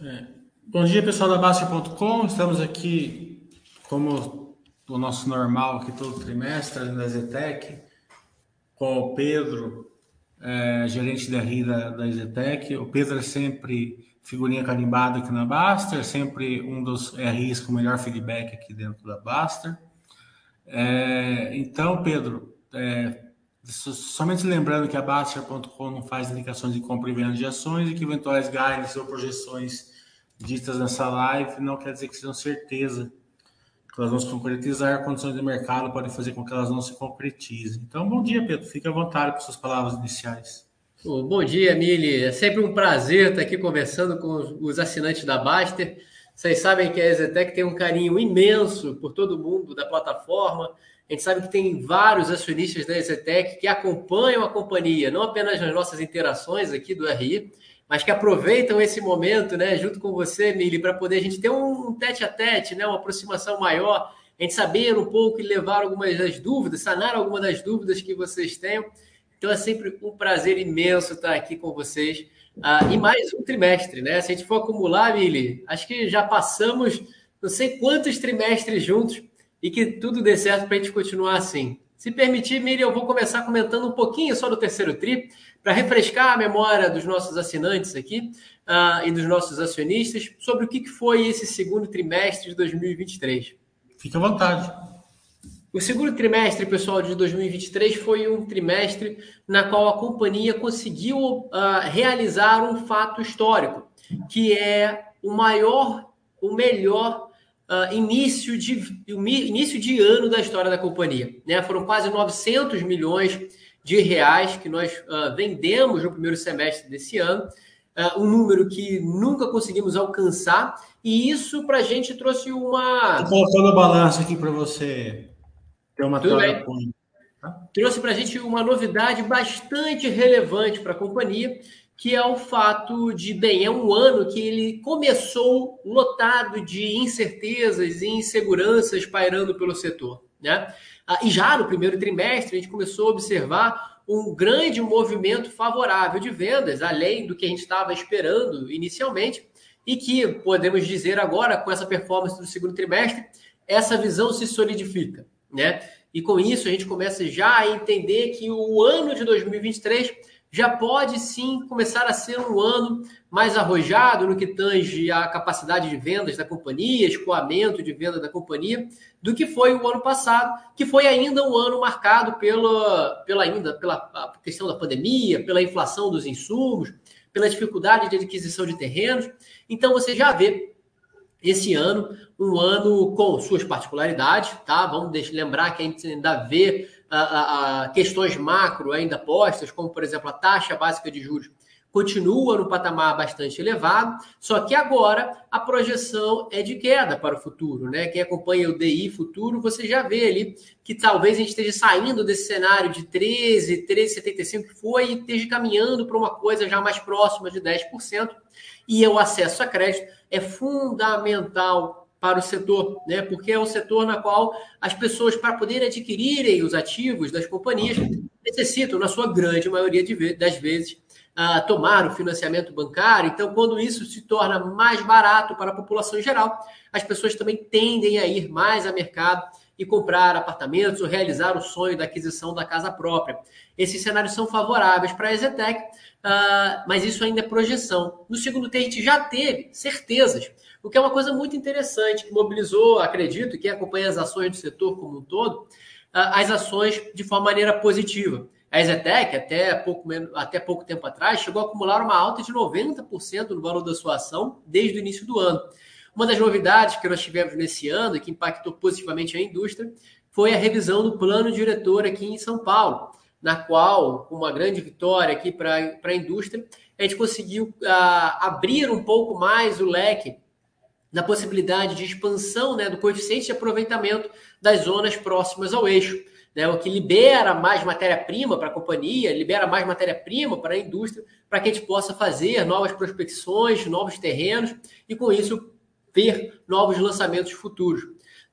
É. Bom dia, pessoal da Baster.com. Estamos aqui, como o nosso normal, aqui todo trimestre, na Zetec, com o Pedro, é, gerente da RI da, da Zetec. O Pedro é sempre figurinha carimbada aqui na Baster, sempre um dos RIs com melhor feedback aqui dentro da Baster. É, então, Pedro, é, somente lembrando que a Baster.com não faz indicações de compra e venda de ações e que eventuais guides ou projeções ditas nessa live não quer dizer que sejam certeza que elas vão se concretizar, condições de mercado podem fazer com que elas não se concretizem. Então, bom dia, Pedro. Fique à vontade com suas palavras iniciais. Bom dia, Mili. É sempre um prazer estar aqui conversando com os assinantes da Baster. Vocês sabem que a Exetec tem um carinho imenso por todo mundo da plataforma. A gente sabe que tem vários acionistas da Exetec que acompanham a companhia, não apenas nas nossas interações aqui do RI, mas que aproveitam esse momento, né, junto com você, Mili, para poder a gente ter um tete a tete, né, uma aproximação maior, a gente saber um pouco e levar algumas das dúvidas, sanar algumas das dúvidas que vocês tenham. Então é sempre um prazer imenso estar aqui com vocês. Ah, e mais um trimestre, né? Se a gente for acumular, Mili, acho que já passamos não sei quantos trimestres juntos e que tudo dê certo para a gente continuar assim. Se permitir, Mili, eu vou começar comentando um pouquinho só do terceiro tri, para refrescar a memória dos nossos assinantes aqui uh, e dos nossos acionistas sobre o que foi esse segundo trimestre de 2023. Fique à vontade. O segundo trimestre, pessoal, de 2023 foi um trimestre na qual a companhia conseguiu uh, realizar um fato histórico, que é o maior, o melhor uh, início, de, início de ano da história da companhia. Né? Foram quase 900 milhões de reais que nós uh, vendemos no primeiro semestre desse ano, uh, um número que nunca conseguimos alcançar, e isso para a gente trouxe uma. Estou colocando a balança aqui para você ter uma Tudo bem. Tá? Trouxe para a gente uma novidade bastante relevante para a companhia, que é o fato de, bem, é um ano que ele começou lotado de incertezas e inseguranças pairando pelo setor. Né? Ah, e já no primeiro trimestre, a gente começou a observar um grande movimento favorável de vendas, além do que a gente estava esperando inicialmente, e que podemos dizer agora, com essa performance do segundo trimestre, essa visão se solidifica. Né? E com isso, a gente começa já a entender que o ano de 2023 já pode sim começar a ser um ano mais arrojado no que tange a capacidade de vendas da companhia, escoamento de venda da companhia, do que foi o ano passado, que foi ainda um ano marcado pela, pela ainda pela questão da pandemia, pela inflação dos insumos, pela dificuldade de adquisição de terrenos. Então você já vê esse ano um ano com suas particularidades, tá? Vamos lembrar que a gente ainda vê a, a, questões macro ainda postas, como, por exemplo, a taxa básica de juros continua no patamar bastante elevado, só que agora a projeção é de queda para o futuro, né? Quem acompanha o DI futuro, você já vê ali que talvez a gente esteja saindo desse cenário de 13, 13,75 que foi e esteja caminhando para uma coisa já mais próxima de 10%, e o acesso a crédito é fundamental para o setor, né? Porque é o setor na qual as pessoas, para poderem adquirirem os ativos das companhias, necessitam, na sua grande maioria das vezes, uh, tomar o financiamento bancário. Então, quando isso se torna mais barato para a população em geral, as pessoas também tendem a ir mais a mercado e comprar apartamentos ou realizar o sonho da aquisição da casa própria. Esses cenários são favoráveis para a Exetec, uh, mas isso ainda é projeção. No segundo a gente já teve certezas o que é uma coisa muito interessante, que mobilizou, acredito, quem acompanha as ações do setor como um todo, as ações de forma maneira positiva. A Exetec, até pouco, até pouco tempo atrás, chegou a acumular uma alta de 90% no valor da sua ação desde o início do ano. Uma das novidades que nós tivemos nesse ano que impactou positivamente a indústria foi a revisão do plano diretor aqui em São Paulo, na qual, com uma grande vitória aqui para a indústria, a gente conseguiu uh, abrir um pouco mais o leque na possibilidade de expansão né, do coeficiente de aproveitamento das zonas próximas ao eixo, né, o que libera mais matéria-prima para a companhia, libera mais matéria-prima para a indústria, para que a gente possa fazer novas prospecções, novos terrenos e, com isso, ver novos lançamentos futuros.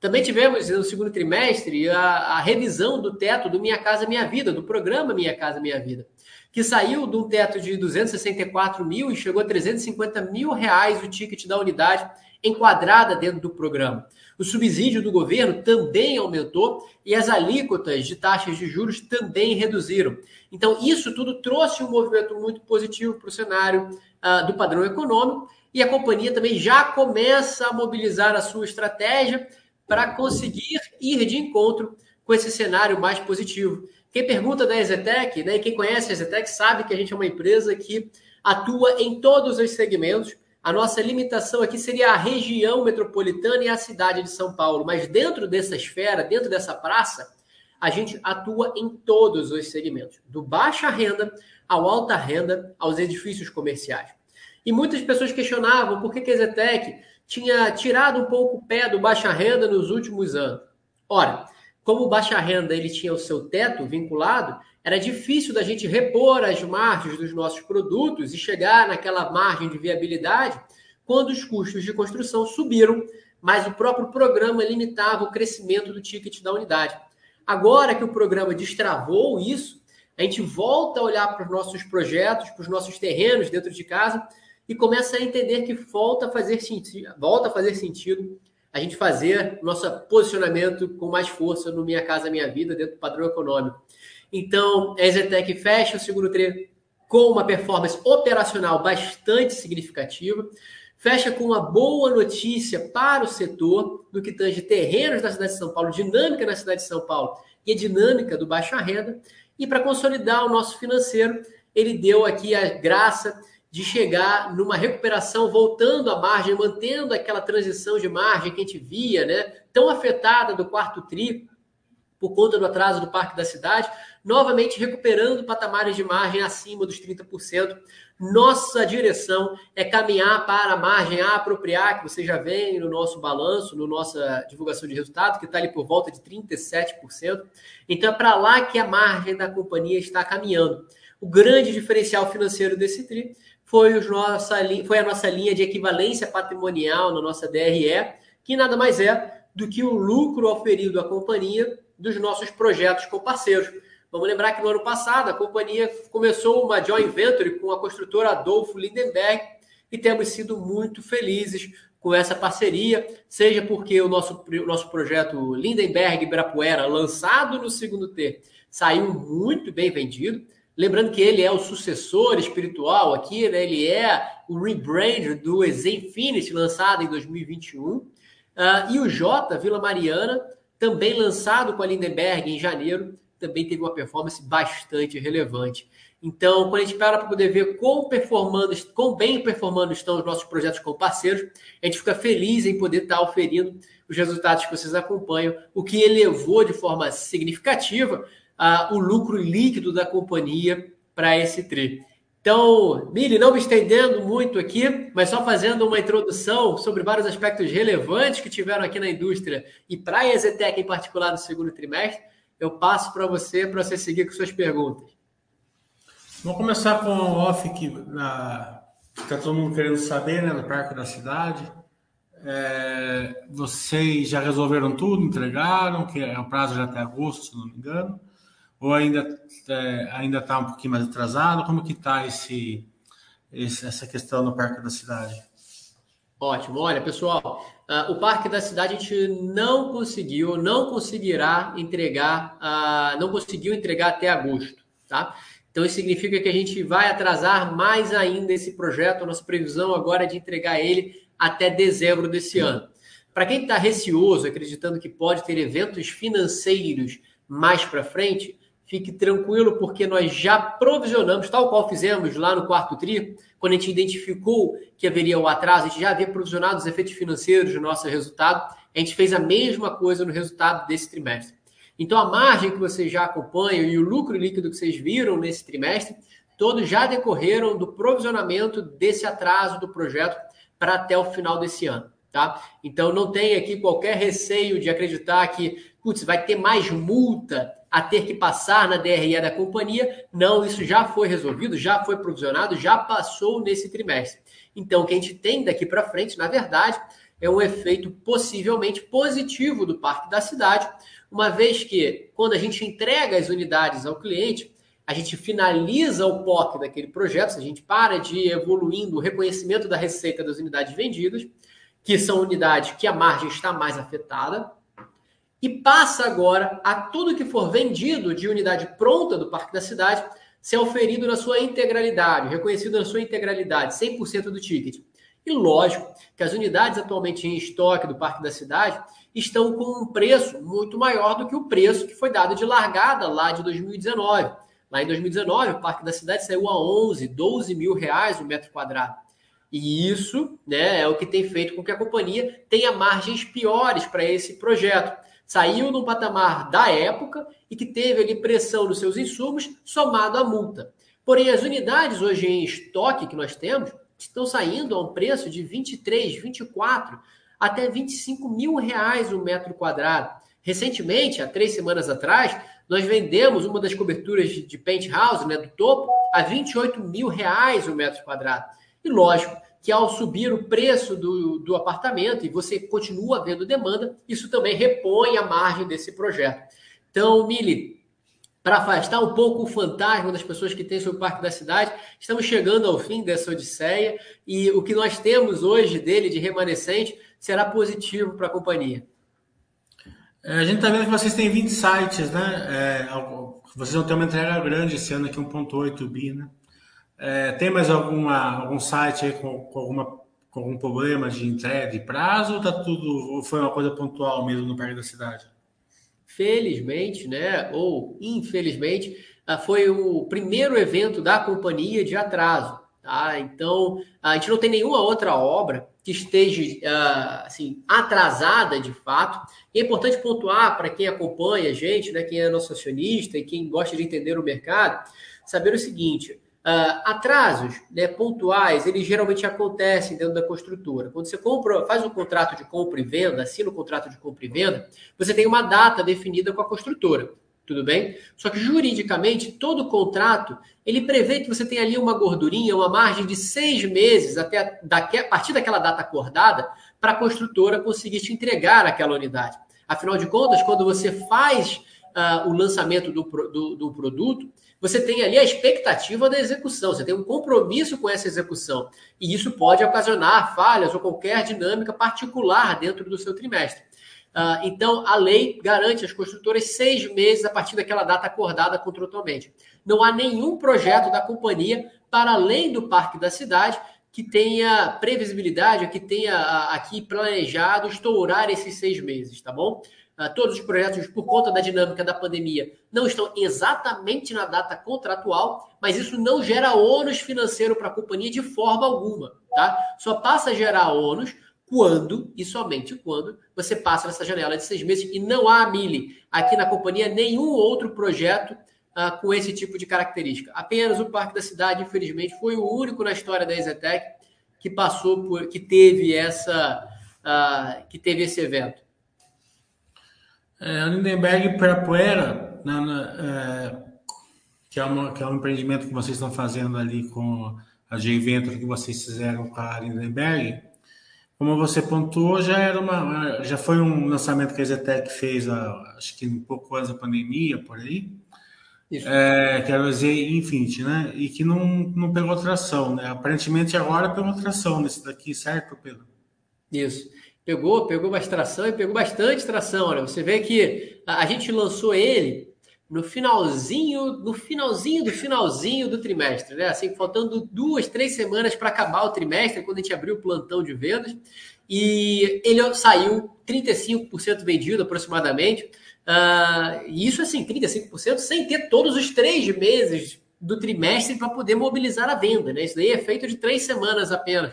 Também tivemos no segundo trimestre a, a revisão do teto do Minha Casa Minha Vida, do programa Minha Casa Minha Vida, que saiu de um teto de 264 mil e chegou a 350 mil reais o ticket da unidade enquadrada dentro do programa. O subsídio do governo também aumentou e as alíquotas de taxas de juros também reduziram. Então, isso tudo trouxe um movimento muito positivo para o cenário uh, do padrão econômico e a companhia também já começa a mobilizar a sua estratégia para conseguir ir de encontro com esse cenário mais positivo. Quem pergunta da Exetec, né, e quem conhece a Exetec sabe que a gente é uma empresa que atua em todos os segmentos, a nossa limitação aqui seria a região metropolitana e a cidade de São Paulo. Mas dentro dessa esfera, dentro dessa praça, a gente atua em todos os segmentos, do baixa renda ao alta renda, aos edifícios comerciais. E muitas pessoas questionavam por que a Zetec tinha tirado um pouco o pé do baixa renda nos últimos anos. Ora, como o baixa renda ele tinha o seu teto vinculado, era difícil da gente repor as margens dos nossos produtos e chegar naquela margem de viabilidade quando os custos de construção subiram, mas o próprio programa limitava o crescimento do ticket da unidade. Agora que o programa destravou isso, a gente volta a olhar para os nossos projetos, para os nossos terrenos dentro de casa e começa a entender que volta a fazer sentido, volta a fazer sentido a gente fazer nosso posicionamento com mais força no Minha Casa Minha Vida dentro do padrão econômico. Então, a Exetec fecha o segundo tri com uma performance operacional bastante significativa, fecha com uma boa notícia para o setor do que tange terrenos da cidade de São Paulo, dinâmica na cidade de São Paulo e a dinâmica do baixa renda. E para consolidar o nosso financeiro, ele deu aqui a graça de chegar numa recuperação, voltando à margem, mantendo aquela transição de margem que a gente via, né, tão afetada do quarto tri por conta do atraso do Parque da Cidade, novamente recuperando patamares de margem acima dos 30%. Nossa direção é caminhar para a margem a apropriar, que você já vê no nosso balanço, no nossa divulgação de resultado, que está ali por volta de 37%. Então é para lá que a margem da companhia está caminhando. O grande diferencial financeiro desse TRI foi, os nossa, foi a nossa linha de equivalência patrimonial na nossa DRE, que nada mais é do que o lucro oferido à companhia dos nossos projetos com parceiros. Vamos lembrar que no ano passado a companhia começou uma joint venture com a construtora Adolfo Lindenberg e temos sido muito felizes com essa parceria, seja porque o nosso, o nosso projeto Lindenberg Ibirapuera, lançado no segundo T, saiu muito bem vendido. Lembrando que ele é o sucessor espiritual aqui, né? ele é o rebrand do Zenfinity, lançado em 2021. Uh, ah, e o J, Vila Mariana, também lançado com a Lindenberg em janeiro, também teve uma performance bastante relevante. Então, quando a gente para para poder ver quão, performando, quão bem performando estão os nossos projetos com parceiros, a gente fica feliz em poder estar oferindo os resultados que vocês acompanham, o que elevou de forma significativa uh, o lucro líquido da companhia para esse TRI. Então, Mili, não me estendendo muito aqui, mas só fazendo uma introdução sobre vários aspectos relevantes que tiveram aqui na indústria e para a Exetec em particular no segundo trimestre, eu passo para você para você seguir com suas perguntas. Vamos começar com o off que está todo mundo querendo saber, né, no Parque da Cidade. É, vocês já resolveram tudo, entregaram, que é o prazo já até agosto, se não me engano ou ainda é, ainda está um pouquinho mais atrasado? Como que está esse, esse, essa questão no Parque da Cidade? Ótimo. Olha, pessoal, uh, o Parque da Cidade a gente não conseguiu, não conseguirá entregar, uh, não conseguiu entregar até agosto, tá? Então isso significa que a gente vai atrasar mais ainda esse projeto. A nossa previsão agora é de entregar ele até dezembro desse ano. Para quem está receoso, acreditando que pode ter eventos financeiros mais para frente, Fique tranquilo, porque nós já provisionamos, tal qual fizemos lá no quarto TRI, quando a gente identificou que haveria o atraso, a gente já havia provisionado os efeitos financeiros do nosso resultado, a gente fez a mesma coisa no resultado desse trimestre. Então, a margem que vocês já acompanham e o lucro líquido que vocês viram nesse trimestre, todos já decorreram do provisionamento desse atraso do projeto para até o final desse ano. Tá? Então, não tem aqui qualquer receio de acreditar que, putz, vai ter mais multa a ter que passar na DRE da companhia. Não, isso já foi resolvido, já foi provisionado, já passou nesse trimestre. Então, o que a gente tem daqui para frente, na verdade, é um efeito possivelmente positivo do Parque da Cidade, uma vez que, quando a gente entrega as unidades ao cliente, a gente finaliza o POC daquele projeto, a gente para de ir evoluindo o reconhecimento da receita das unidades vendidas, que são unidades que a margem está mais afetada, e passa agora a tudo que for vendido de unidade pronta do Parque da Cidade ser oferido na sua integralidade, reconhecido na sua integralidade, 100% do ticket. E lógico que as unidades atualmente em estoque do Parque da Cidade estão com um preço muito maior do que o preço que foi dado de largada lá de 2019. Lá em 2019, o Parque da Cidade saiu a 11, 12 mil reais o metro quadrado. E isso né, é o que tem feito com que a companhia tenha margens piores para esse projeto. Saiu no patamar da época e que teve ali pressão nos seus insumos, somado à multa. Porém, as unidades hoje em estoque que nós temos estão saindo a um preço de 23, 24, até 25 mil reais o metro quadrado. Recentemente, há três semanas atrás, nós vendemos uma das coberturas de penthouse, né, do topo, a 28 mil reais o metro quadrado. E lógico que ao subir o preço do, do apartamento e você continua vendo demanda, isso também repõe a margem desse projeto. Então, Mili, para afastar um pouco o fantasma das pessoas que têm sobre o Parque da Cidade, estamos chegando ao fim dessa odisseia e o que nós temos hoje dele de remanescente será positivo para a companhia. É, a gente está vendo que vocês têm 20 sites, né? É, vocês vão ter uma entrega grande esse ano aqui, 1.8 bi, né? É, tem mais alguma, algum site aí com, com, alguma, com algum problema de entrega de prazo ou tá tudo, ou foi uma coisa pontual mesmo no Parque da Cidade? Felizmente, né? Ou infelizmente, ah, foi o primeiro evento da companhia de atraso. Tá? Então, a gente não tem nenhuma outra obra que esteja uh, assim, atrasada de fato. E é importante pontuar para quem acompanha a gente, né, quem é nosso acionista e quem gosta de entender o mercado, saber o seguinte: Uh, atrasos né, pontuais, eles geralmente acontecem dentro da construtora. Quando você compra, faz um contrato de compra e venda, assina o um contrato de compra e venda, você tem uma data definida com a construtora. Tudo bem? Só que juridicamente, todo contrato ele prevê que você tem ali uma gordurinha, uma margem de seis meses até daqui, a partir daquela data acordada para a construtora conseguir te entregar aquela unidade. Afinal de contas, quando você faz uh, o lançamento do, do, do produto, você tem ali a expectativa da execução, você tem um compromisso com essa execução. E isso pode ocasionar falhas ou qualquer dinâmica particular dentro do seu trimestre. Uh, então, a lei garante às construtoras seis meses a partir daquela data acordada contratualmente. Não há nenhum projeto da companhia para além do Parque da Cidade que tenha previsibilidade, que tenha uh, aqui planejado estourar esses seis meses, tá bom? Ah, todos os projetos, por conta da dinâmica da pandemia, não estão exatamente na data contratual, mas isso não gera ônus financeiro para a companhia de forma alguma, tá? Só passa a gerar ônus quando e somente quando você passa nessa janela de seis meses e não há, Mili, aqui na companhia nenhum outro projeto uh, com esse tipo de característica. Apenas o Parque da Cidade, infelizmente, foi o único na história da Exetec que passou por, que teve essa, uh, que teve esse evento. É, a Lindenberg Perapuera, né, né, é, que, é uma, que é um empreendimento que vocês estão fazendo ali com a G-Venture que vocês fizeram com a Lindenberg, como você pontuou, já era uma, já foi um lançamento que a Zetec fez, acho que um pouco antes da pandemia, por aí, é, que era o Z Infinity, né? E que não, não pegou tração, né? Aparentemente agora pegou tração nesse daqui, certo, Pedro? Isso. Pegou, pegou mais tração e pegou bastante tração. Olha, você vê que a, a gente lançou ele no finalzinho, no finalzinho do finalzinho do trimestre, né? Assim, faltando duas, três semanas para acabar o trimestre, quando a gente abriu o plantão de vendas. E ele saiu 35% vendido aproximadamente. Uh, e isso assim, 35% sem ter todos os três meses do trimestre para poder mobilizar a venda, né? Isso daí é feito de três semanas apenas.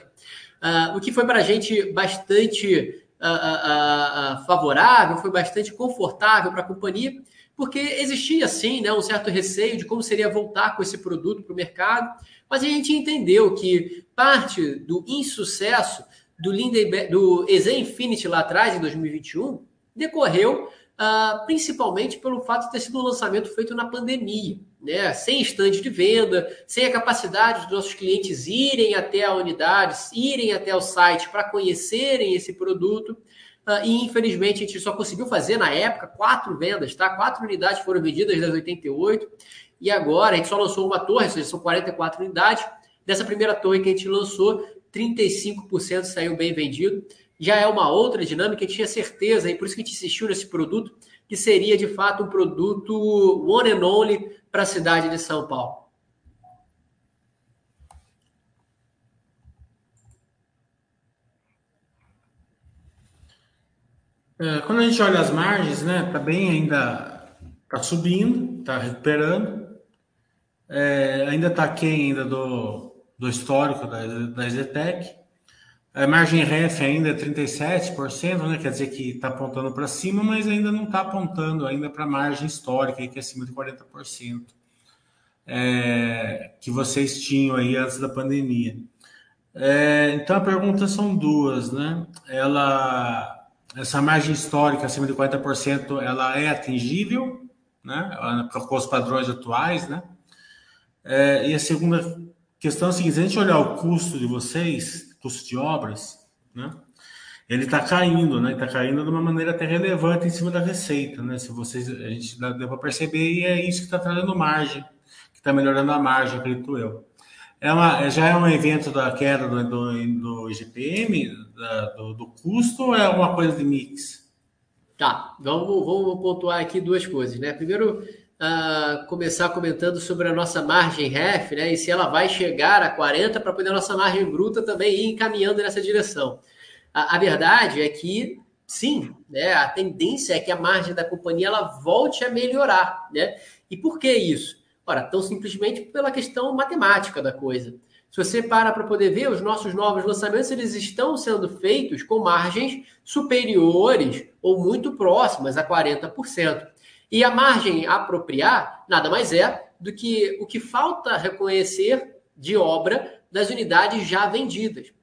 Uh, o que foi para a gente bastante uh, uh, favorável, foi bastante confortável para a companhia, porque existia, sim, né, um certo receio de como seria voltar com esse produto para o mercado, mas a gente entendeu que parte do insucesso do, Lindenberg, do Infinity lá atrás, em 2021, decorreu uh, principalmente pelo fato de ter sido um lançamento feito na pandemia, né? sem estande de venda, sem a capacidade dos nossos clientes irem até a unidade, irem até o site para conhecerem esse produto. Uh, e infelizmente a gente só conseguiu fazer na época quatro vendas, tá? Quatro unidades foram vendidas das 88 e agora a gente só lançou uma torre, ou seja, são 44 unidades. Dessa primeira torre que a gente lançou, 35% saiu bem vendido já é uma outra dinâmica, a tinha certeza, e por isso que a gente insistiu nesse produto, que seria de fato um produto one and only para a cidade de São Paulo. É, quando a gente olha as margens, né, tá bem ainda, tá subindo, tá recuperando, é, ainda tá aquém ainda do, do histórico da, da Zetec, a margem ref ainda é 37%, né? quer dizer que está apontando para cima, mas ainda não está apontando ainda para a margem histórica, que é acima de 40%, é, que vocês tinham aí antes da pandemia. É, então a pergunta são duas, né? Ela, essa margem histórica acima de 40%, ela é atingível, né? Com os padrões atuais, né? É, e a segunda questão é a seguinte: se a gente olhar o custo de vocês, custo de obras, né? Ele está caindo, né? Está caindo de uma maneira até relevante em cima da receita, né? Se vocês, a gente deu para perceber e é isso que está trazendo margem, que está melhorando a margem, acredito eu. É uma, já é um evento da queda do, do, do IGPM, da, do, do custo, ou é uma coisa de mix? Tá, vamos, vamos pontuar aqui duas coisas, né? Primeiro, uh, começar comentando sobre a nossa margem REF, né? E se ela vai chegar a 40 para poder a nossa margem bruta também ir encaminhando nessa direção. A, a, verdade é que sim, né? A tendência é que a margem da companhia ela volte a melhorar, né? E por que isso? Ora, tão simplesmente pela questão matemática da coisa. Se você para para poder ver, os nossos novos lançamentos eles estão sendo feitos com margens superiores ou muito próximas a 40%. E a margem apropriar nada mais é do que o que falta reconhecer de obra das unidades já vendidas.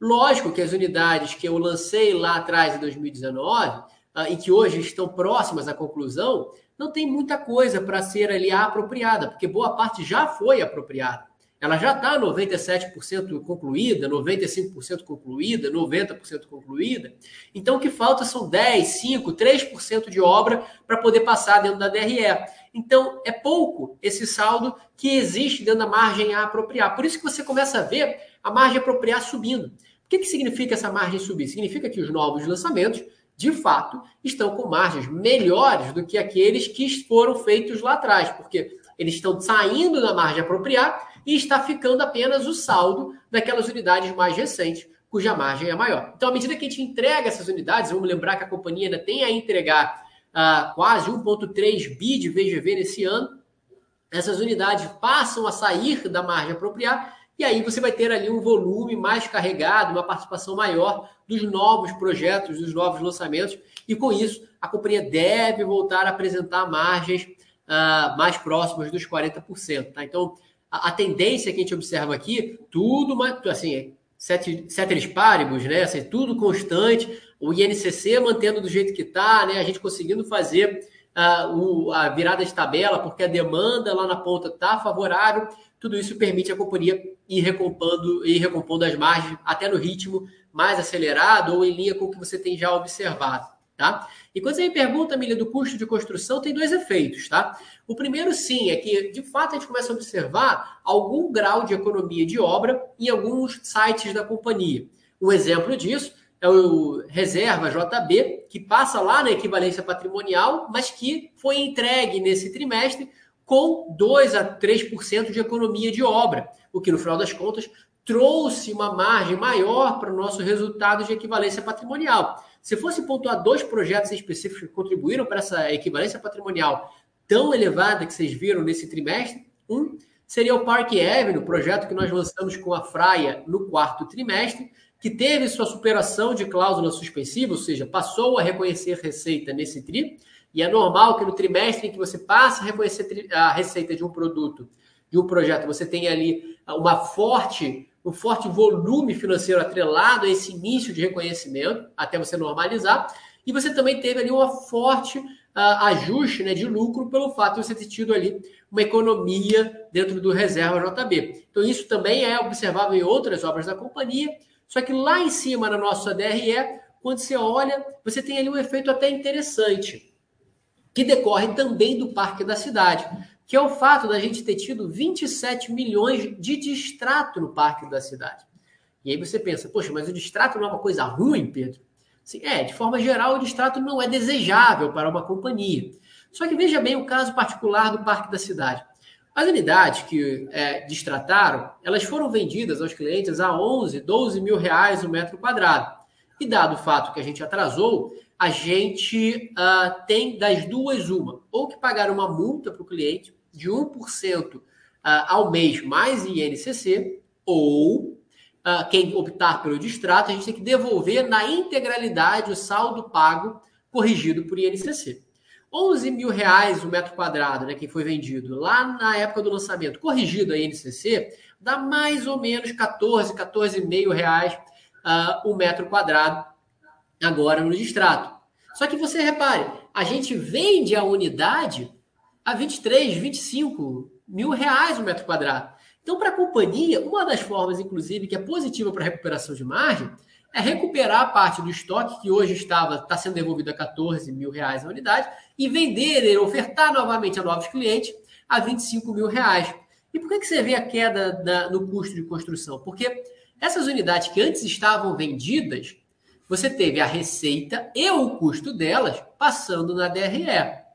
Lógico que as unidades que eu lancei lá atrás em 2019 ah, e que hoje estão próximas à conclusão, não tem muita coisa para ser ali apropriada, porque boa parte já foi apropriada. Ela já está 97% concluída, 95% concluída, 90% concluída. Então, o que falta são 10, 5, 3% de obra para poder passar dentro da DRE. Então, é pouco esse saldo que existe dentro da margem a apropriar. Por isso que você começa a ver a margem apropriar subindo. O que, que significa essa margem subir? Significa que os novos lançamentos, de fato, estão com margens melhores do que aqueles que foram feitos lá atrás, porque eles estão saindo da margem apropriar e está ficando apenas o saldo daquelas unidades mais recentes, cuja margem é maior. Então, à medida que a gente entrega essas unidades, vamos lembrar que a companhia ainda tem a entregar uh, quase 1,3 bi de VGV nesse ano, essas unidades passam a sair da margem apropriar e aí você vai ter ali um volume mais carregado, uma participação maior dos novos projetos, dos novos lançamentos, e com isso a companhia deve voltar a apresentar margens uh, mais próximas dos 40%. Tá? Então, a, tendência que a gente observa aqui, tudo, assim, ceteris paribus, né? Assim, tudo constante, o INCC mantendo do jeito que está, né? A gente conseguindo fazer uh, o, a virada de tabela, porque a demanda lá na ponta está favorável, tudo isso permite a companhia ir recompondo, ir recompondo as margens até no ritmo mais acelerado ou em linha com o que você tem já observado. Tá? E quando você me pergunta, Milha, do custo de construção, tem dois efeitos. Tá? O primeiro, sim, é que de fato a gente começa a observar algum grau de economia de obra em alguns sites da companhia. Um exemplo disso é o Reserva JB, que passa lá na equivalência patrimonial, mas que foi entregue nesse trimestre com 2 a 3% de economia de obra, o que no final das contas trouxe uma margem maior para o nosso resultado de equivalência patrimonial. Se fosse pontuar dois projetos específicos que contribuíram para essa equivalência patrimonial tão elevada que vocês viram nesse trimestre, um seria o Parque Avenue, projeto que nós lançamos com a Fraia no quarto trimestre, que teve sua superação de cláusula suspensiva, ou seja, passou a reconhecer receita nesse tri, e é normal que no trimestre em que você passa a reconhecer a receita de um produto, de um projeto, você tenha ali uma forte um forte volume financeiro atrelado a esse início de reconhecimento, até você normalizar. E você também teve ali uma forte uh, ajuste né, de lucro pelo fato de você ter tido ali uma economia dentro do reserva JB. Então, isso também é observável em outras obras da companhia, só que lá em cima na nossa DRE, quando você olha, você tem ali um efeito até interessante, que decorre também do Parque da Cidade, que é o fato da gente ter tido 27 milhões de distrato no Parque da Cidade. E aí você pensa, poxa, mas o distrato não é uma coisa ruim, Pedro? É, de forma geral, o distrato não é desejável para uma companhia. Só que veja bem o caso particular do Parque da Cidade. As unidades que é, distrataram, elas foram vendidas aos clientes a 11, 12 mil reais o metro quadrado. E dado o fato que a gente atrasou, a gente uh, tem das duas uma. Ou que pagar uma multa para o cliente de 1% uh, ah, ao mês mais INCC, ou uh, quem optar pelo distrato, a gente tem que devolver na integralidade o saldo pago corrigido por INCC. 11 mil reais o metro quadrado, né, que foi vendido lá na época do lançamento, corrigido a INCC, dá mais ou menos 14, 14,5 reais uh, o metro quadrado agora no distrato. Só que você repare, a gente vende a unidade a 23, 25 mil reais o metro quadrado. Então, para a companhia, uma das formas, inclusive, que é positiva para a recuperação de margem, é recuperar a parte do estoque que hoje estava está sendo devolvido a 14 mil reais a unidade e vender, ofertar novamente a novos clientes a 25 mil reais. E por que, que você vê a queda no custo de construção? Porque essas unidades que antes estavam vendidas, você teve a receita e o custo delas passando na DRE.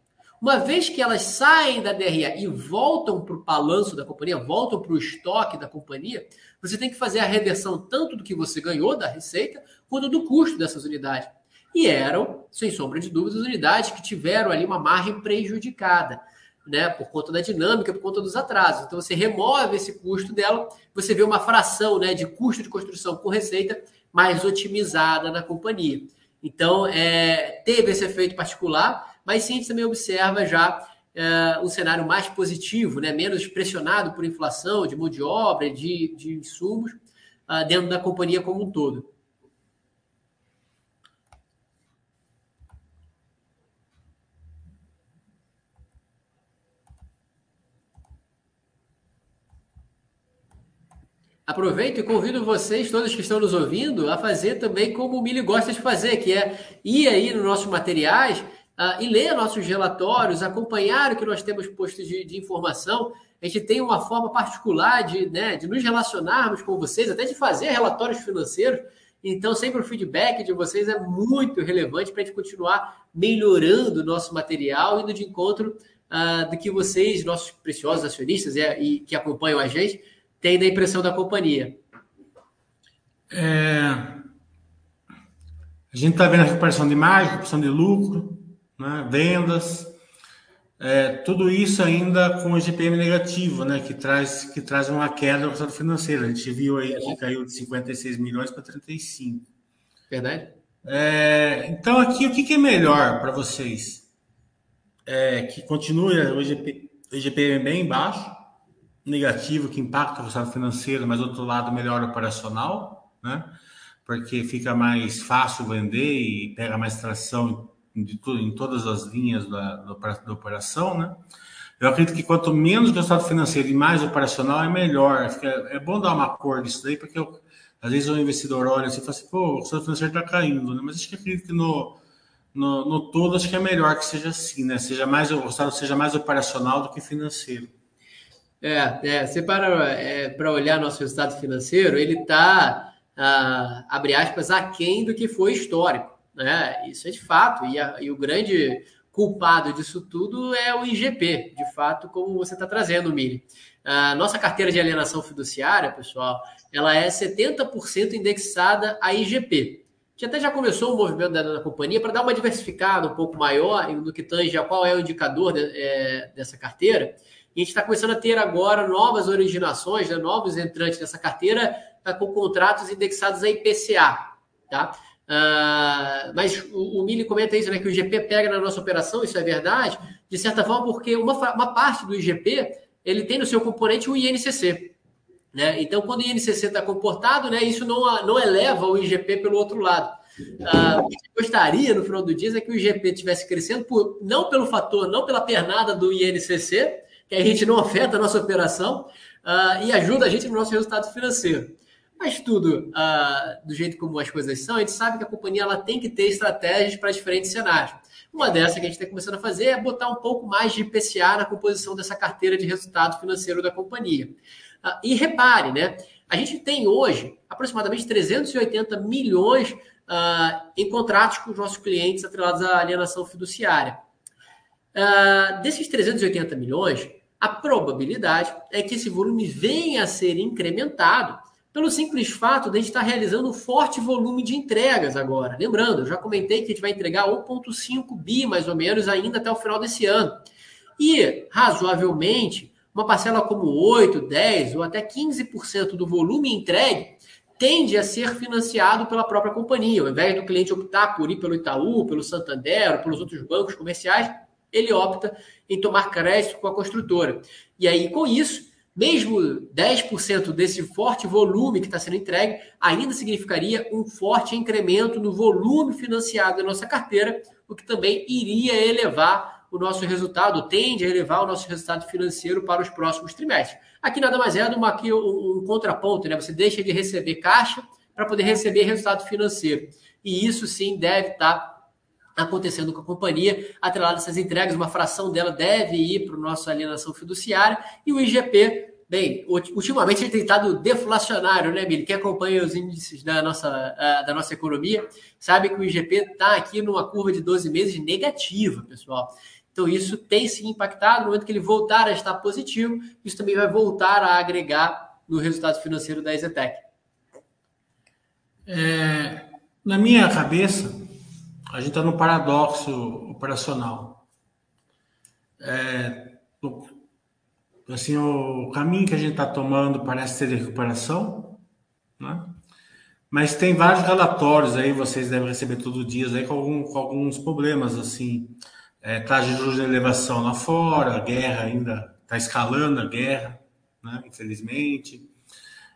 Uma vez que elas saem da DRE e voltam para o balanço da companhia, voltam para o estoque da companhia, você tem que fazer a reversão tanto do que você ganhou da receita, quanto do custo dessas unidades. E eram, sem sombra de dúvidas, unidades que tiveram ali uma margem prejudicada, né, por conta da dinâmica, por conta dos atrasos. Então você remove esse custo dela, você vê uma fração né, de custo de construção com receita mais otimizada na companhia. Então, é, teve esse efeito particular, mas sim a gente também observa já é, um cenário mais positivo, né? menos pressionado por inflação de mão de obra, de, de insumos, uh, dentro da companhia como um todo. Aproveito e convido vocês, todos que estão nos ouvindo, a fazer também como o Mili gosta de fazer, que é ir aí nos nossos materiais uh, e ler nossos relatórios, acompanhar o que nós temos posto de, de, informação. A gente tem uma forma particular de, né, de nos relacionarmos com vocês, até de fazer relatórios financeiros. Então, sempre o feedback de vocês é muito relevante para a gente continuar melhorando o nosso material, indo de encontro uh, do que vocês, nossos preciosos acionistas e, e que acompanham a gente, têm da impressão da companhia. É... A gente está vendo a recuperação de margem, recuperação de lucro, né? vendas, é, tudo isso ainda com o GPM negativo, né? que, traz, que traz uma queda no resultado financeiro. A gente viu aí que caiu de 56 milhões para 35. Verdade? É, então, aqui, o que, que é melhor para vocês? É, que continue o, IGP, o IGPM bem baixo, negativo, que impacta o resultado financeiro, mas, do outro lado, melhora o operacional, né? porque fica mais fácil vender e pega mais tração de, em todas as linhas da, da, operação, né? Eu acredito que quanto menos resultado financeiro e mais operacional, é melhor. É, é bom dar uma cor disso daí, porque eu, às vezes o investidor olha assim e fala assim, pô, o resultado financeiro está caindo, né? Mas acho que acredito que no, no, no, todo, acho que é melhor que seja assim, né? Seja mais, o resultado seja mais operacional do que financeiro. É, é você para é, para olhar nosso resultado financeiro, ele está, ah, abre aspas, aquém do que foi histórico. Né? Isso é de fato. E, a, e o grande culpado disso tudo é o IGP, de fato, como você está trazendo, Mili. A nossa carteira de alienação fiduciária, pessoal, ela é 70% indexada a IGP. Que até já começou um movimento da, da companhia para dar uma diversificada um pouco maior do que tange a qual é o indicador de, é, dessa carteira. E a gente está começando a ter agora novas originações, né, novos entrantes nessa carteira tá, com contratos indexados a IPCA. Tá? Uh, mas o, o Mili comenta isso, né? Que o IGP pega na nossa operação, isso é verdade, de certa forma, porque uma, uma parte do IGP ele tem no seu componente o INCC. Né? Então, quando o INCC está comportado, né, isso não, não eleva o IGP pelo outro lado. Uh, o que gostaria, no final do dia, é que o IGP estivesse crescendo, por, não pelo fator, não pela pernada do INCC, que a gente não afeta a nossa operação, uh, e ajuda a gente no nosso resultado financeiro. Mas tudo uh, do jeito como as coisas são, a gente sabe que a companhia ela tem que ter estratégias para diferentes cenários. Uma dessas que a gente está começando a fazer é botar um pouco mais de IPCA na composição dessa carteira de resultado financeiro da companhia. Uh, e repare, né? A gente tem hoje aproximadamente 380 milhões uh, em contratos com os nossos clientes atrelados à alienação fiduciária. Uh, desses 380 milhões, a probabilidade é que esse volume venha a ser incrementado pelo simples fato de a gente estar realizando um forte volume de entregas agora. Lembrando, eu já comentei que a gente vai entregar 1,5 bi mais ou menos ainda até o final desse ano. E, razoavelmente, uma parcela como 8, 10 ou até 15% do volume entregue tende a ser financiado pela própria companhia. Ao invés do cliente optar por ir pelo Itaú, pelo Santander, pelos outros bancos comerciais, ele opta em tomar crédito com a construtora. E aí, com isso, mesmo 10% desse forte volume que está sendo entregue, ainda significaria um forte incremento no volume financiado da nossa carteira, o que também iria elevar o nosso resultado, tende a elevar o nosso resultado financeiro para os próximos trimestres. Aqui nada mais é do que um, um contraponto, né? Você deixa de receber caixa para poder receber resultado financeiro. E isso sim deve estar tá acontecendo com a companhia, atrelado a essas entregas, uma fração dela deve ir para o nosso alienação fiduciária e o IGP Bem, ultimamente ele tem estado deflacionário, né, Mili? Quem acompanha os índices da nossa, da nossa economia sabe que o IGP está aqui numa curva de 12 meses negativa, pessoal. Então, isso tem se impactado. No momento que ele voltar a estar positivo, isso também vai voltar a agregar no resultado financeiro da Ezetec. É, na minha cabeça, a gente está no paradoxo operacional. É, assim, o caminho que a gente está tomando parece ser de recuperação, né? mas tem vários relatórios aí, vocês devem receber todo dia aí com, algum, com alguns problemas, assim, é, taxa de juros de elevação lá fora, a guerra ainda está escalando a guerra, né, infelizmente.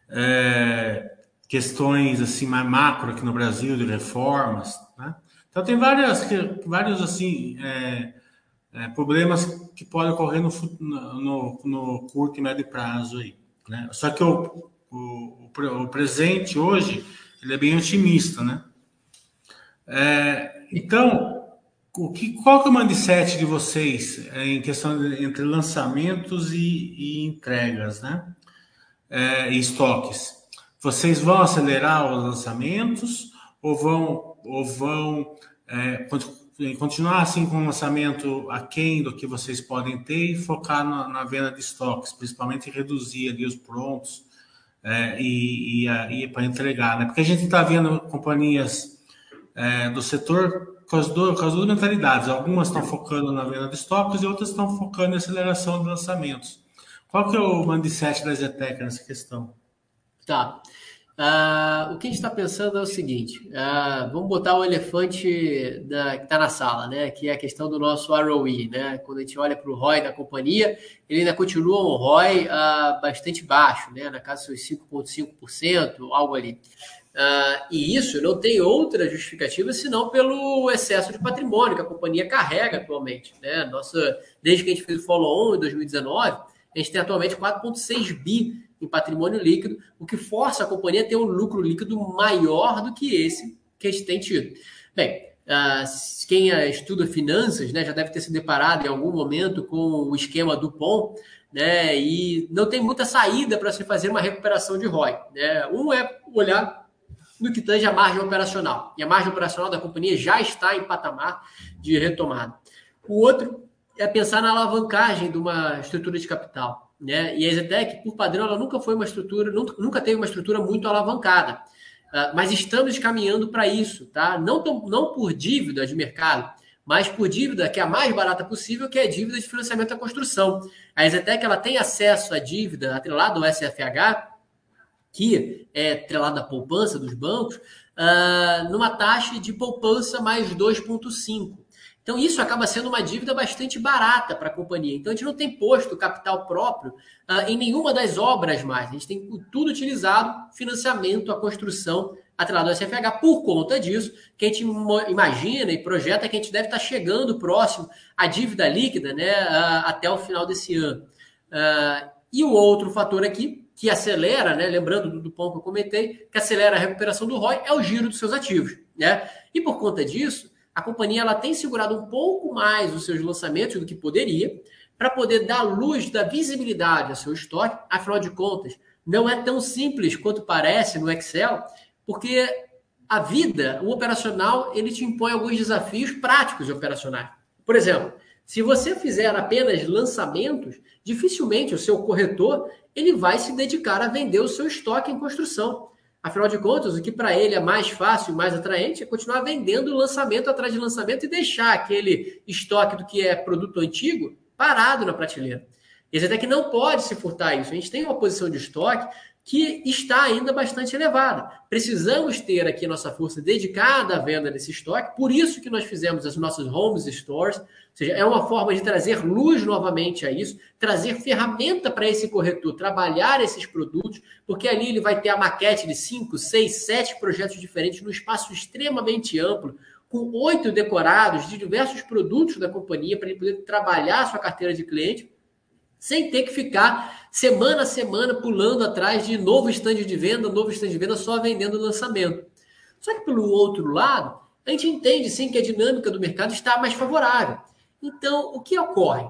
É, questões assim mais macro aqui no Brasil de reformas, né? Então tem várias, vários assim é, é, problemas que podem ocorrer no, no, no, curto e médio prazo aí, né? Só que o, o, o presente hoje ele é bem otimista, né? É, então o que, qual que é o mindset de vocês é, em questão de, entre lançamentos e, e entregas, né? É, e estoques? Vocês vão acelerar os lançamentos ou vão, ou vão é, continuar assim com o lançamento aquém do que vocês podem ter e focar na, na venda de estoques, principalmente reduzir ali os prontos é, e, e, e para entregar, né? Porque a gente está vendo companhias é, do setor com as, duas, com as duas mentalidades. Algumas estão focando na venda de estoques e outras estão focando em aceleração de lançamentos. Qual que é o mindset da Zetec nessa questão? Tá. Uh, o que a gente está pensando é o seguinte: uh, vamos botar o elefante da, que está na sala, né? Que é a questão do nosso ROE, né? Quando a gente olha para o ROI da companhia, ele ainda continua um ROI uh, bastante baixo, né? Na casa dos 5,5%, algo ali. E isso não tem outra justificativa senão pelo excesso de patrimônio que a companhia carrega atualmente. Né? Nossa, desde que a gente fez o follow-on em 2019, a gente tem atualmente 4,6 bi em patrimônio líquido, o que força a companhia a ter um lucro líquido maior do que esse que a gente tem tido. Bem, uh, quem estuda finanças né, já deve ter se deparado em algum momento com o esquema do POM, né, e não tem muita saída para se fazer uma recuperação de ROI. Né? Um é olhar no que tange a margem operacional. E a margem operacional da companhia já está em patamar de retomada. O outro é pensar na alavancagem de uma estrutura de capital. Né? E a Exetec, por padrão, ela nunca foi uma estrutura, nunca teve uma estrutura muito alavancada. Uh, mas estamos caminhando para isso, tá? Não, não por dívida de mercado, mas por dívida que é a mais barata possível, que é dívida de financiamento da construção. A Exetec ela tem acesso à dívida atrelada ao SFH que é atrelada à poupança dos bancos, uh, numa taxa de poupança mais 2,5. Então, isso acaba sendo uma dívida bastante barata para a companhia. Então, a gente não tem posto capital próprio uh, em nenhuma das obras mais. A gente tem tudo utilizado, financiamento, a construção atrelado ao SFH. Por conta disso, que a gente imagina e projeta que a gente deve estar chegando próximo à dívida líquida né, até o final desse ano. Uh, e o outro fator aqui, que acelera, né, lembrando do, ponto que eu comentei, que acelera a recuperação do ROI, é o giro dos seus ativos. Né? E por conta disso, a companhia ela tem segurado um pouco mais os seus lançamentos do que poderia, para poder dar luz, dar visibilidade ao seu estoque. Afinal de contas, não é tão simples quanto parece no Excel, porque a vida, o operacional, ele te impõe alguns desafios práticos e operacionais. Por exemplo, se você fizer apenas lançamentos, dificilmente o seu corretor ele vai se dedicar a vender o seu estoque em construção. Afinal de contas, o que para ele é mais fácil e mais atraente é continuar vendendo lançamento atrás de lançamento e deixar aquele estoque do que é produto antigo parado na prateleira. Esse até que não pode se furtar isso. A gente tem uma posição de estoque que está ainda bastante elevada. Precisamos ter aqui nossa força dedicada à venda desse estoque, por isso que nós fizemos as nossas homes stores, seja, é uma forma de trazer luz novamente a isso, trazer ferramenta para esse corretor trabalhar esses produtos, porque ali ele vai ter a maquete de 5, 6, 7 projetos diferentes num espaço extremamente amplo, com oito decorados de diversos produtos da companhia para ele poder trabalhar a sua carteira de cliente sem ter que ficar semana a semana pulando atrás de novo stand de venda, novo stand de venda, só vendendo lançamento. Só que pelo outro lado, a gente entende sim que a dinâmica do mercado está mais favorável. Então, o que ocorre?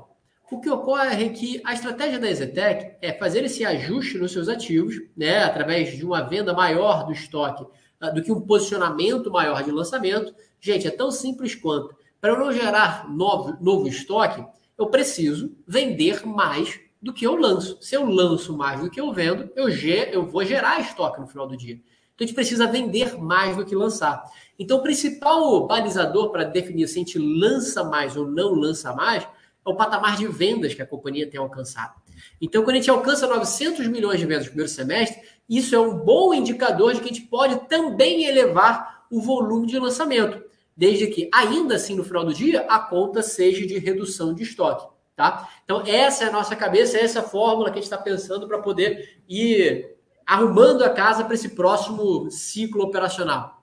O que ocorre é que a estratégia da Exetec é fazer esse ajuste nos seus ativos, né, através de uma venda maior do estoque, ah, do que um posicionamento maior de lançamento. Gente, é tão simples quanto para eu não gerar novo, novo estoque, eu preciso vender mais do que eu lanço. Se eu lanço mais do que eu vendo, eu, eu vou gerar estoque no final do dia. Então a gente precisa vender mais do que lançar. Então o principal balizador para definir se a gente lança mais ou não lança mais é o patamar de vendas que a companhia tem alcançado. Então quando a gente alcança 900 milhões de vendas no primeiro semestre, isso é um bom indicador de que a gente pode também elevar o volume de lançamento desde que, ainda assim, no final do dia, a conta seja de redução de estoque. Tá? Então, essa é a nossa cabeça, essa é a fórmula que a gente está pensando para poder ir arrumando a casa para esse próximo ciclo operacional.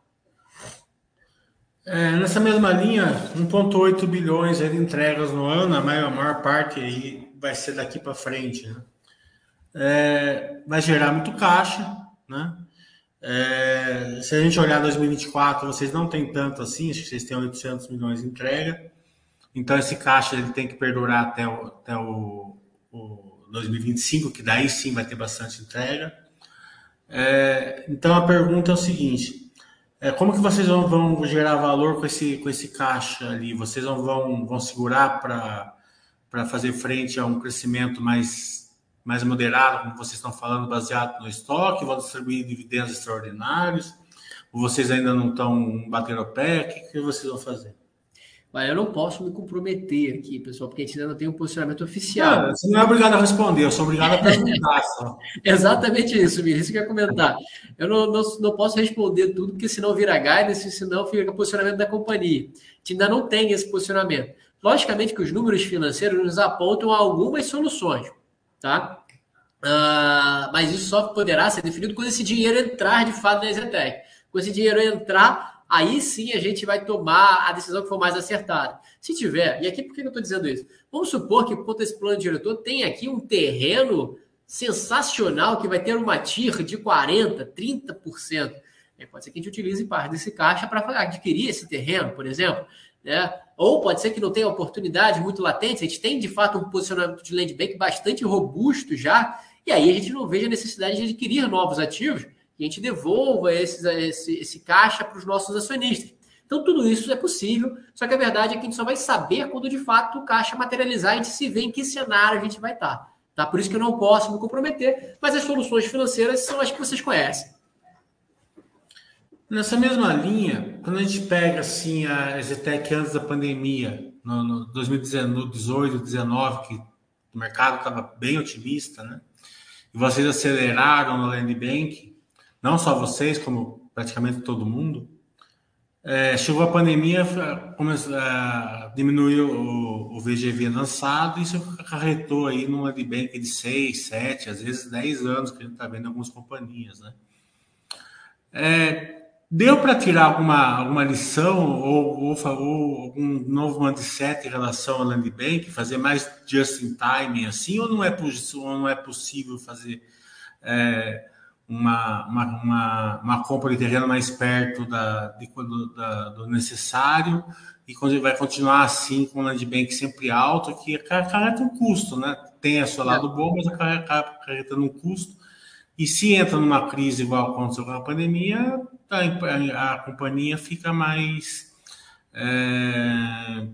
É, nessa mesma linha, 1,8 bilhões de entregas no ano, a maior, a maior parte aí vai ser daqui para frente. Né? É, vai gerar muito caixa, né? É, se a gente olhar 2024, vocês não têm tanto assim, acho que vocês têm 800 milhões de entrega. Então, esse caixa ele tem que perdurar até o, até o, o 2025, que daí sim vai ter bastante entrega. É, então, a pergunta é o seguinte: é, como que vocês vão, vão, gerar valor com esse, com esse caixa ali? Vocês vão, vão, vão segurar para fazer frente a um crescimento mais mais moderado, como vocês estão falando, baseado no estoque, vão distribuir dividendos extraordinários, ou vocês ainda não estão batendo o pé, o que, que vocês vão fazer? Olha, eu não posso me comprometer aqui, pessoal, porque a gente ainda não tem um posicionamento oficial. Não, você não é obrigado a responder, eu sou obrigado a perguntar. Só. Exatamente isso, Mir, isso que eu ia comentar. Eu não, não, não, posso responder tudo, porque senão vira guidance, senão fica posicionamento da companhia. A gente ainda não tem esse posicionamento. Logicamente que os números financeiros nos apontam algumas soluções tá? Uh, mas isso só poderá ser definido quando esse dinheiro entrar de fato na Exetec. Quando esse dinheiro entrar, aí sim a gente vai tomar a decisão que for mais acertada. Se tiver, e aqui por que eu estou dizendo isso? Vamos supor que, por esse plano diretor, tem aqui um terreno sensacional que vai ter uma TIR de 40%, 30%. É, pode ser que a gente utilize parte desse caixa para adquirir esse terreno, por exemplo. Né? Ou pode ser que não tenha oportunidade muito latente, a gente tem de fato um posicionamento de land bank bastante robusto já, e aí a gente não veja a necessidade de adquirir novos ativos e a gente devolva esses, esse, esse caixa para os nossos acionistas. Então, tudo isso é possível, só que a verdade é que a gente só vai saber quando de fato o caixa materializar, a gente se vê em que cenário a gente vai estar. Tá? Por isso que eu não posso me comprometer, mas as soluções financeiras são as que vocês conhecem. Nessa mesma linha, quando a gente pega assim a Zetec antes da pandemia, no, no 2018, 2019, que o mercado estava bem otimista, né? E vocês aceleraram no Land Bank, não só vocês, como praticamente todo mundo. É, chegou a pandemia, começou, é, diminuiu o, o, VGV lançado e isso acarretou aí num Land Bank de 6, 7, às vezes 10 anos que a gente está vendo algumas companhias, né? É, Deu para tirar alguma, alguma lição ou, ou, ou algum novo mindset em relação ao land bank, fazer mais just in time assim, ou não é, ou não é possível fazer é, uma, uma, uma, uma, compra de terreno mais perto da, de, do, da, do necessário e vai continuar assim com o land bank sempre alto, que acarreta um custo, né? Tem a seu lado bom, mas acarreta um custo. E se entra numa crise igual aconteceu com a pandemia, a, a companhia fica mais é,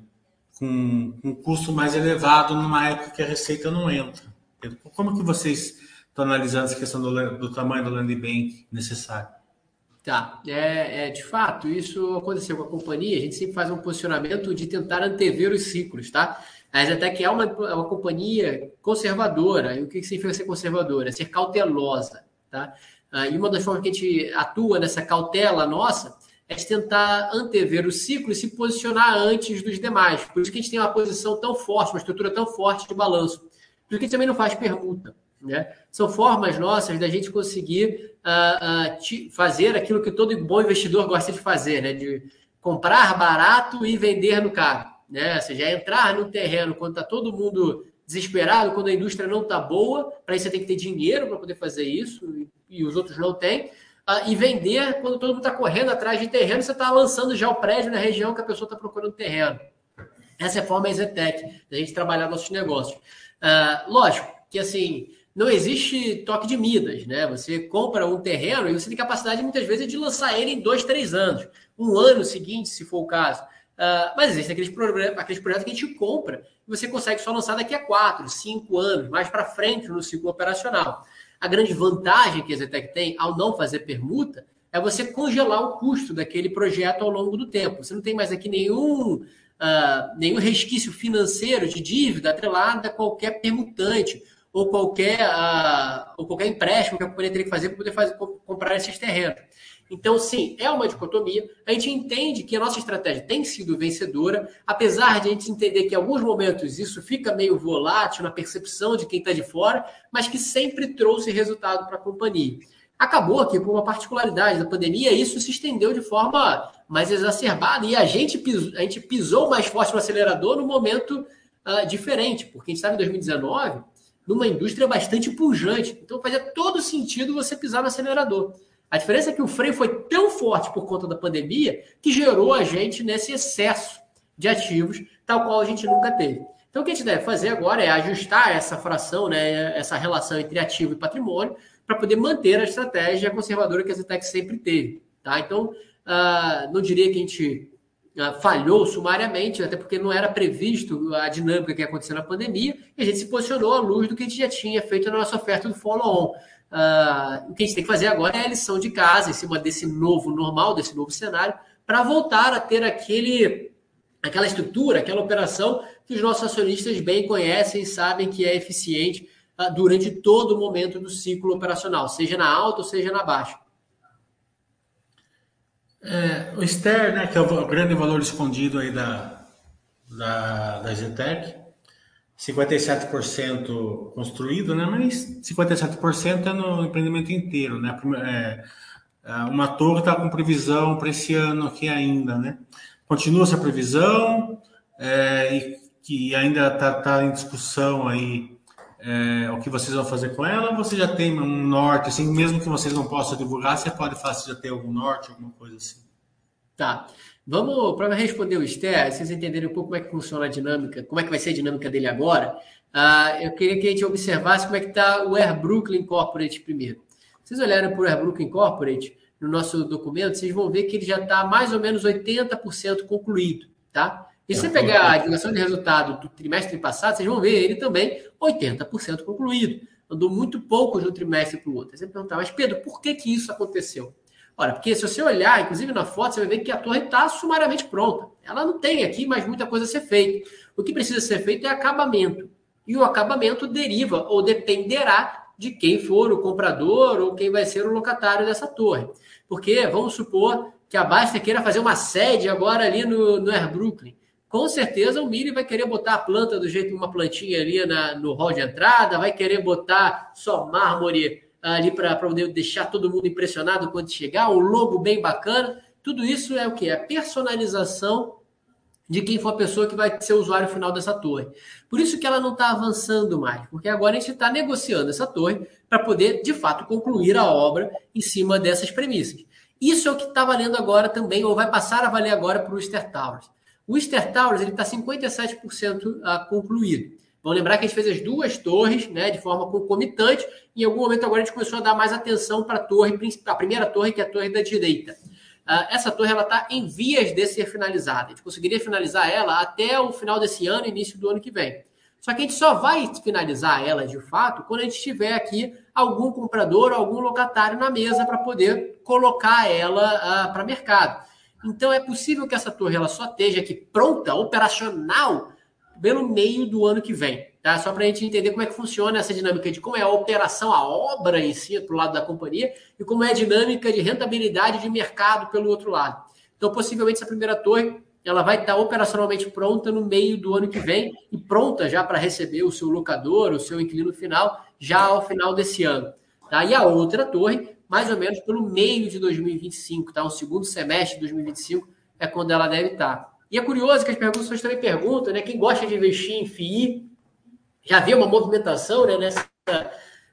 com um custo mais elevado numa época que a receita não entra. Como que vocês estão analisando essa questão do, do tamanho do land bank necessário? Tá, é, é, de fato, isso aconteceu com a companhia. A gente sempre faz um posicionamento de tentar antever os ciclos, tá? Mas até que é uma, é uma companhia conservadora. E o que significa ser conservadora? Ser cautelosa, tá? Ah, e uma das formas que a gente atua nessa cautela nossa é de tentar antever o ciclo e se posicionar antes dos demais. Por isso que a gente tem uma posição tão forte, uma estrutura tão forte de balanço. Por isso que a gente também não faz permuta. Né? São formas nossas da gente conseguir uh, uh, fazer aquilo que todo bom investidor gosta de fazer, né? de comprar barato e vender no caro. Né? Ou seja, é entrar no terreno quando está todo mundo desesperado, quando a indústria não está boa, para isso você tem que ter dinheiro para poder fazer isso, e, e os outros não têm, uh, e vender quando todo mundo está correndo atrás de terreno, você está lançando já o prédio na região que a pessoa está procurando terreno. Essa é a forma Exetec, da gente trabalhar nossos negócios. Uh, lógico que assim, não existe toque de Midas, né? Você compra um terreno e você tem capacidade muitas vezes de lançar ele em dois, três anos, um ano seguinte, se for o caso. Uh, mas existem aqueles, aqueles projetos que a gente compra e você consegue só lançar daqui a quatro, cinco anos, mais para frente no ciclo operacional. A grande vantagem que a Zetec tem ao não fazer permuta é você congelar o custo daquele projeto ao longo do tempo. Você não tem mais aqui nenhum, uh, nenhum resquício financeiro de dívida atrelada a qualquer permutante ou qualquer, uh, ou qualquer empréstimo que a companhia teria que fazer para poder fazer, comprar esses terrenos. Então, sim, é uma dicotomia. A gente entende que a nossa estratégia tem sido vencedora, apesar de a gente entender que em alguns momentos isso fica meio volátil na percepção de quem está de fora, mas que sempre trouxe resultado para a companhia. Acabou aqui por uma particularidade da pandemia, isso se estendeu de forma mais exacerbada e a gente pisou, a gente pisou mais forte no acelerador no momento uh, diferente, porque a gente estava em 2019 numa indústria bastante pujante. Então fazia todo sentido você pisar no acelerador. A diferença é que o freio foi tão forte por conta da pandemia que gerou a gente nesse excesso de ativos, tal qual a gente nunca teve. Então, o que a gente deve fazer agora é ajustar essa fração, né, essa relação entre ativo e patrimônio, para poder manter a estratégia conservadora que a Zetec sempre teve. Tá? Então, uh, não diria que a gente falhou sumariamente, até porque não era previsto a dinâmica que ia acontecer na pandemia, e a gente se posicionou à luz do que a gente já tinha feito na nossa oferta do follow-on. Uh, o que a gente tem que fazer agora é a lição de casa, em cima desse novo normal, desse novo cenário, para voltar a ter aquele, aquela estrutura, aquela operação que os nossos acionistas bem conhecem e sabem que é eficiente uh, durante todo o momento do ciclo operacional, seja na alta ou seja na baixa. É, o Ster, né, que é o grande valor escondido aí da, da, da Zetec, 57% construído, né? Mas 57% é no empreendimento inteiro, né? É, é, uma torre está com previsão para esse ano aqui ainda, né? Continua essa previsão é, e que ainda está tá em discussão aí é, o que vocês vão fazer com ela. Você já tem um norte, assim, mesmo que vocês não possam divulgar, você pode fazer já ter algum norte, alguma coisa assim. Tá. Vamos, para responder o Esther, vocês entenderem um pouco como é que funciona a dinâmica, como é que vai ser a dinâmica dele agora, uh, eu queria que a gente observasse como é que está o Air Brooklyn Corporate primeiro. Vocês olharem para o Air Brooklyn Corporate, no nosso documento, vocês vão ver que ele já está mais ou menos 80% concluído, tá? E se você pegar a divulgação de resultado do trimestre passado, vocês vão ver ele também 80% concluído. Andou muito pouco de um trimestre para o outro. Você perguntar, mas Pedro, por que, que isso aconteceu? Ora, porque se você olhar, inclusive na foto, você vai ver que a torre está sumariamente pronta. Ela não tem aqui mais muita coisa a ser feita. O que precisa ser feito é acabamento. E o acabamento deriva ou dependerá de quem for o comprador ou quem vai ser o locatário dessa torre. Porque vamos supor que a Basta queira fazer uma sede agora ali no, no Air Brooklyn. Com certeza o Miri vai querer botar a planta do jeito uma plantinha ali na, no hall de entrada, vai querer botar só mármore ali para poder deixar todo mundo impressionado quando chegar, um logo bem bacana. Tudo isso é o que? É a personalização de quem for a pessoa que vai ser o usuário final dessa torre. Por isso que ela não está avançando mais, porque agora a gente está negociando essa torre para poder, de fato, concluir a obra em cima dessas premissas. Isso é o que está valendo agora também, ou vai passar a valer agora para o Easter Towers. O Easter Towers está 57% ah, concluído. Vamos lembrar que a gente fez as duas torres né, de forma concomitante, em algum momento agora a gente começou a dar mais atenção para a torre, a primeira torre, que é a torre da direita. Uh, essa torre está em vias de ser finalizada. A gente conseguiria finalizar ela até o final desse ano, início do ano que vem. Só que a gente só vai finalizar ela de fato quando a gente tiver aqui algum comprador, algum locatário na mesa para poder colocar ela uh, para mercado. Então é possível que essa torre ela só esteja aqui pronta, operacional, pelo meio do ano que vem. Tá? Só para a gente entender como é que funciona essa dinâmica de como é a operação, a obra em si, para o lado da companhia, e como é a dinâmica de rentabilidade de mercado pelo outro lado. Então, possivelmente, essa primeira torre ela vai estar operacionalmente pronta no meio do ano que vem e pronta já para receber o seu locador, o seu inquilino final, já ao final desse ano. Tá? E a outra torre, mais ou menos pelo meio de 2025, tá? o segundo semestre de 2025 é quando ela deve estar. E é curioso que as perguntas também perguntam, né? Quem gosta de investir em FII, já vê uma movimentação né, nessa,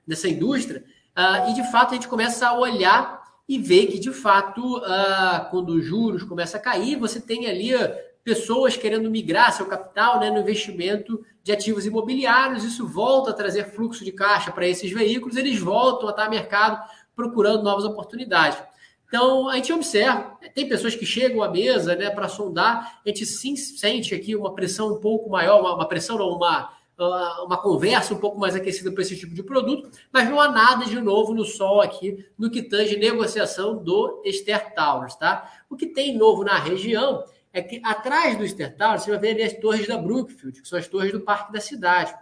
nessa indústria, uh, e de fato a gente começa a olhar e ver que de fato, uh, quando os juros começam a cair, você tem ali uh, pessoas querendo migrar seu capital né, no investimento de ativos imobiliários, isso volta a trazer fluxo de caixa para esses veículos, eles voltam a estar mercado procurando novas oportunidades. Então, a gente observa, tem pessoas que chegam à mesa né, para sondar, a gente sim sente aqui uma pressão um pouco maior, uma, uma pressão, não, uma, uma conversa um pouco mais aquecida para esse tipo de produto, mas não há nada de novo no sol aqui no que tange negociação do Ster Towers, tá? O que tem novo na região é que atrás do Ster Towers você vai ver ali as torres da Brookfield, que são as torres do Parque da Cidade.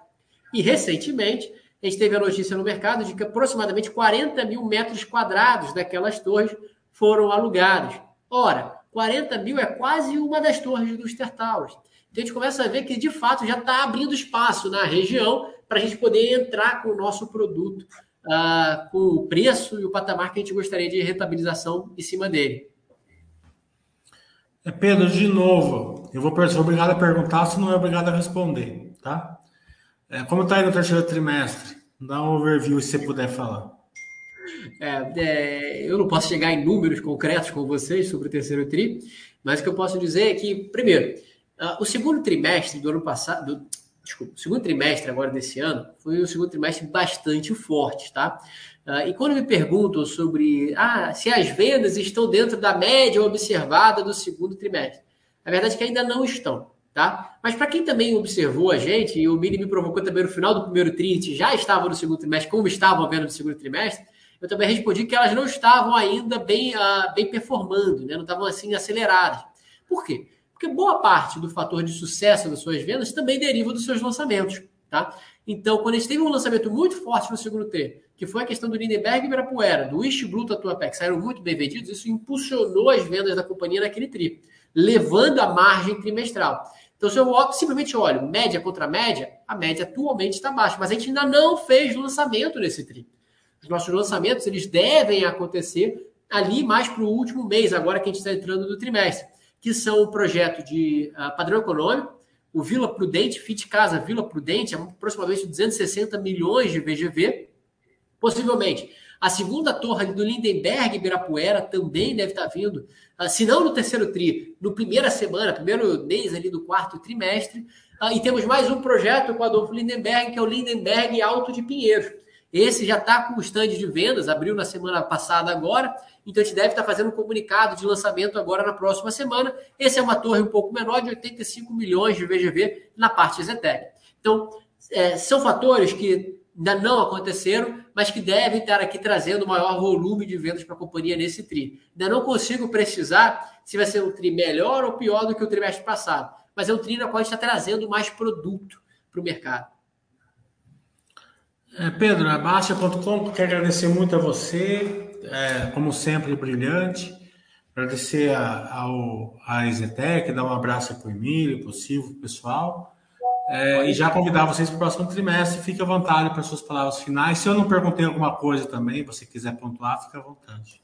E recentemente a gente teve a notícia no mercado de que aproximadamente 40 mil metros quadrados daquelas torres foram alugados. Ora, 40 mil é quase uma das torres do Towers. Então a gente começa a ver que de fato já está abrindo espaço na região para a gente poder entrar com o nosso produto, uh, com o preço e o patamar que a gente gostaria de rentabilização em cima dele. É, Pedro, de novo, eu vou ser obrigado a perguntar, se não é obrigado a responder, tá? É, como está aí no terceiro trimestre? Dá um overview se você puder falar. É, é, eu não posso chegar em números concretos com vocês sobre o terceiro tri, mas o que eu posso dizer é que, primeiro, Uh, o segundo trimestre do ano passado, do, desculpa, o segundo trimestre agora desse ano, foi um segundo trimestre bastante forte, tá? Uh, e quando me perguntam sobre ah, se as vendas estão dentro da média observada do segundo trimestre, a verdade é que ainda não estão, tá? Mas para quem também observou a gente, e o Mini me provocou também no final do primeiro trimestre, já estava no segundo trimestre, como estavam vendo no segundo trimestre, eu também respondi que elas não estavam ainda bem, uh, bem performando, né? não estavam assim aceleradas. Por quê? Porque boa parte do fator de sucesso das suas vendas também deriva dos seus lançamentos, tá? Então, quando a gente teve um lançamento muito forte no segundo T, que foi a questão do Lindenberg e Ibirapuera, do East Blue Tatuapé, que saíram muito bem vendidos, isso impulsionou as vendas da companhia naquele tri, levando a margem trimestral. Então, se eu simplesmente olho média contra média, a média atualmente está baixa, mas a gente ainda não fez lançamento nesse tri. Os nossos lançamentos, eles devem acontecer ali mais para o último mês, agora que a gente está entrando no trimestre que são o projeto de uh, padrão econômico, o Vila Prudente, Fit Casa Vila Prudente, é aproximadamente 260 milhões de VGV. Possivelmente, a segunda torre do Lindenberg Ibirapuera também deve estar vindo, uh, se não no terceiro tri, no primeira semana, primeiro mês ali do quarto trimestre. Uh, e temos mais um projeto com o Adolfo Lindenberg, que é o Lindenberg Alto de Pinheiros. Esse já está com o stand de vendas, abriu na semana passada agora, então a gente deve estar fazendo um comunicado de lançamento agora na próxima semana. Esse é uma torre um pouco menor, de 85 milhões de VGV na parte Zetec. Então, é, são fatores que ainda não aconteceram, mas que devem estar aqui trazendo maior volume de vendas para a companhia nesse TRI. Ainda não consigo precisar se vai ser um TRI melhor ou pior do que o trimestre passado, mas é um TRI na qual a gente está trazendo mais produto para o mercado. É, Pedro, a Baixa.com quer agradecer muito a você, é, como sempre, brilhante. Agradecer a, ao, a Exetec, dar um abraço para o Emílio, possível, pessoal. É, e já convidar vocês para o próximo trimestre. Fique à vontade para suas palavras finais. Se eu não perguntei alguma coisa também, você quiser pontuar, fique à vontade.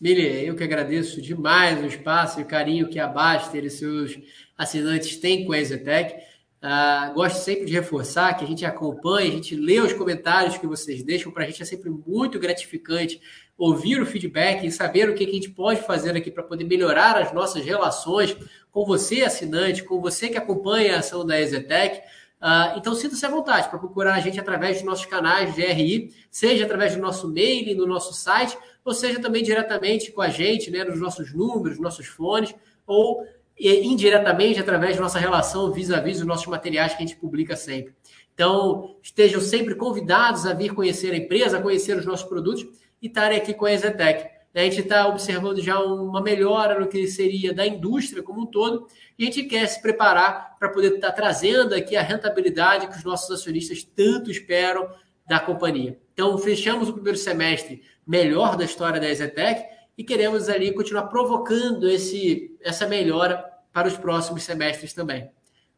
Mili, eu que agradeço demais o espaço e o carinho que a Baster e seus assinantes têm com a Exetec. Uh, gosto sempre de reforçar que a gente acompanha, a gente lê os comentários que vocês deixam, para a gente é sempre muito gratificante ouvir o feedback e saber o que a gente pode fazer aqui para poder melhorar as nossas relações com você, assinante, com você que acompanha a ação da Exetec. Uh, então, sinta-se à vontade para procurar a gente através dos nossos canais de RI, seja através do nosso mail, no nosso site, ou seja também diretamente com a gente, né, nos nossos números, nossos fones, ou indiretamente através da nossa relação vis-à-vis dos nossos materiais que a gente publica sempre. Então, estejam sempre convidados a vir conhecer a empresa, conhecer os nossos produtos e estarem aqui com a Exetec. A gente está observando já uma melhora no que seria da indústria como um todo e a gente quer se preparar para poder estar tá trazendo aqui a rentabilidade que os nossos acionistas tanto esperam da companhia. Então, fechamos o primeiro semestre melhor da história da Exetec e queremos ali continuar provocando esse, essa melhora para os próximos semestres também.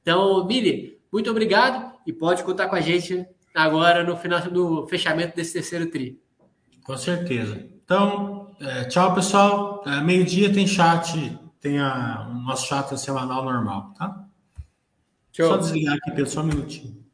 Então, Mili, muito obrigado e pode contar com a gente agora no final do fechamento desse terceiro tri. Com certeza. Então, é, tchau, pessoal. É, Meio-dia tem chat, tem a, o nosso chat semanal normal, tá? Tchau. Só desligar aqui, pessoal, só um minutinho.